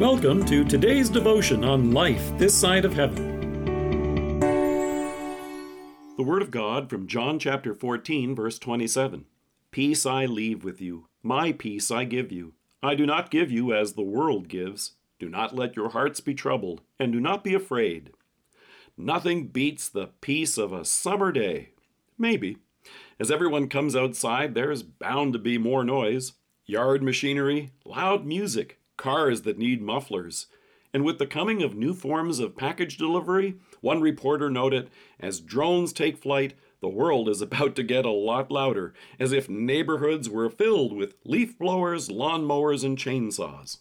Welcome to today's devotion on life this side of heaven. The Word of God from John chapter 14, verse 27. Peace I leave with you, my peace I give you. I do not give you as the world gives. Do not let your hearts be troubled, and do not be afraid. Nothing beats the peace of a summer day. Maybe. As everyone comes outside, there's bound to be more noise yard machinery, loud music, cars that need mufflers. And with the coming of new forms of package delivery, one reporter noted as drones take flight, the world is about to get a lot louder, as if neighborhoods were filled with leaf blowers, lawn mowers, and chainsaws.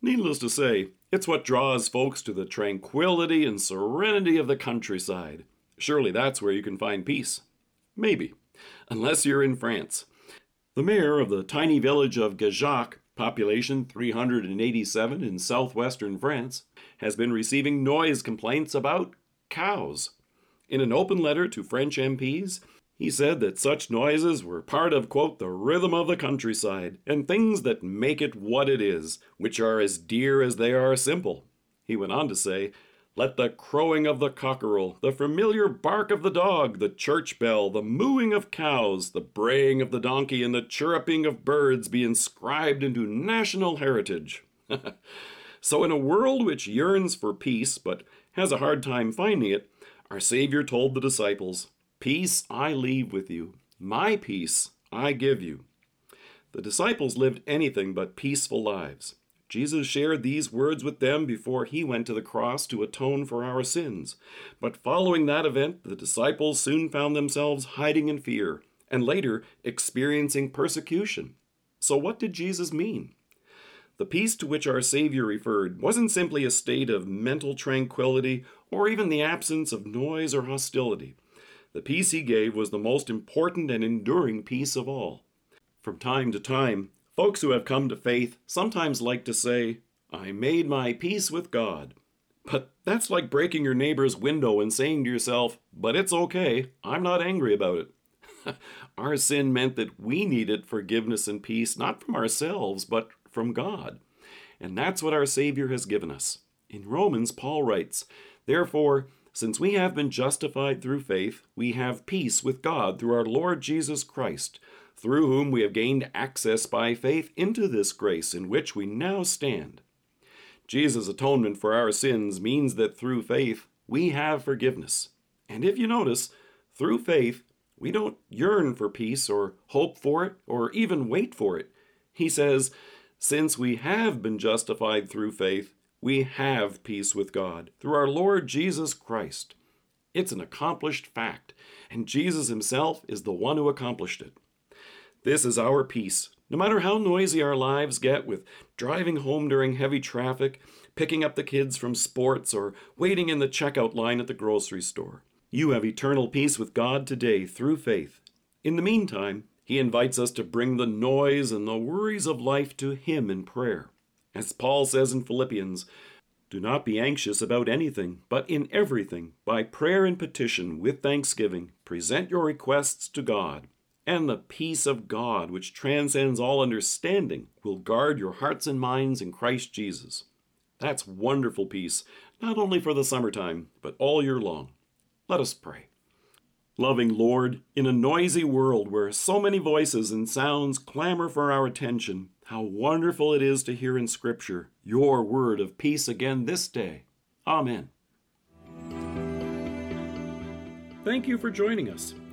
Needless to say, it's what draws folks to the tranquility and serenity of the countryside. Surely that's where you can find peace. Maybe. Unless you're in France. The mayor of the tiny village of Gajac, population 387 in southwestern France, has been receiving noise complaints about cows. In an open letter to French MPs, he said that such noises were part of, quote, the rhythm of the countryside and things that make it what it is, which are as dear as they are simple. He went on to say let the crowing of the cockerel, the familiar bark of the dog, the church bell, the mooing of cows, the braying of the donkey, and the chirruping of birds be inscribed into national heritage. so, in a world which yearns for peace but has a hard time finding it, our Savior told the disciples, Peace I leave with you, my peace I give you. The disciples lived anything but peaceful lives. Jesus shared these words with them before he went to the cross to atone for our sins. But following that event, the disciples soon found themselves hiding in fear and later experiencing persecution. So, what did Jesus mean? The peace to which our Savior referred wasn't simply a state of mental tranquility or even the absence of noise or hostility. The peace he gave was the most important and enduring peace of all. From time to time, Folks who have come to faith sometimes like to say, I made my peace with God. But that's like breaking your neighbor's window and saying to yourself, But it's okay, I'm not angry about it. Our sin meant that we needed forgiveness and peace not from ourselves, but from God. And that's what our Savior has given us. In Romans, Paul writes, Therefore, since we have been justified through faith, we have peace with God through our Lord Jesus Christ through whom we have gained access by faith into this grace in which we now stand. Jesus' atonement for our sins means that through faith we have forgiveness. And if you notice, through faith, we don't yearn for peace or hope for it or even wait for it. He says, Since we have been justified through faith, we have peace with God through our Lord Jesus Christ. It's an accomplished fact, and Jesus himself is the one who accomplished it. This is our peace. No matter how noisy our lives get with driving home during heavy traffic, picking up the kids from sports, or waiting in the checkout line at the grocery store, you have eternal peace with God today through faith. In the meantime, He invites us to bring the noise and the worries of life to Him in prayer. As Paul says in Philippians, do not be anxious about anything, but in everything, by prayer and petition, with thanksgiving, present your requests to God and the peace of God, which transcends all understanding, will guard your hearts and minds in Christ Jesus. That's wonderful peace, not only for the summertime, but all year long. Let us pray. Loving Lord, in a noisy world where so many voices and sounds clamor for our attention, how wonderful it is to hear in Scripture your word of peace again this day. Amen. Thank you for joining us.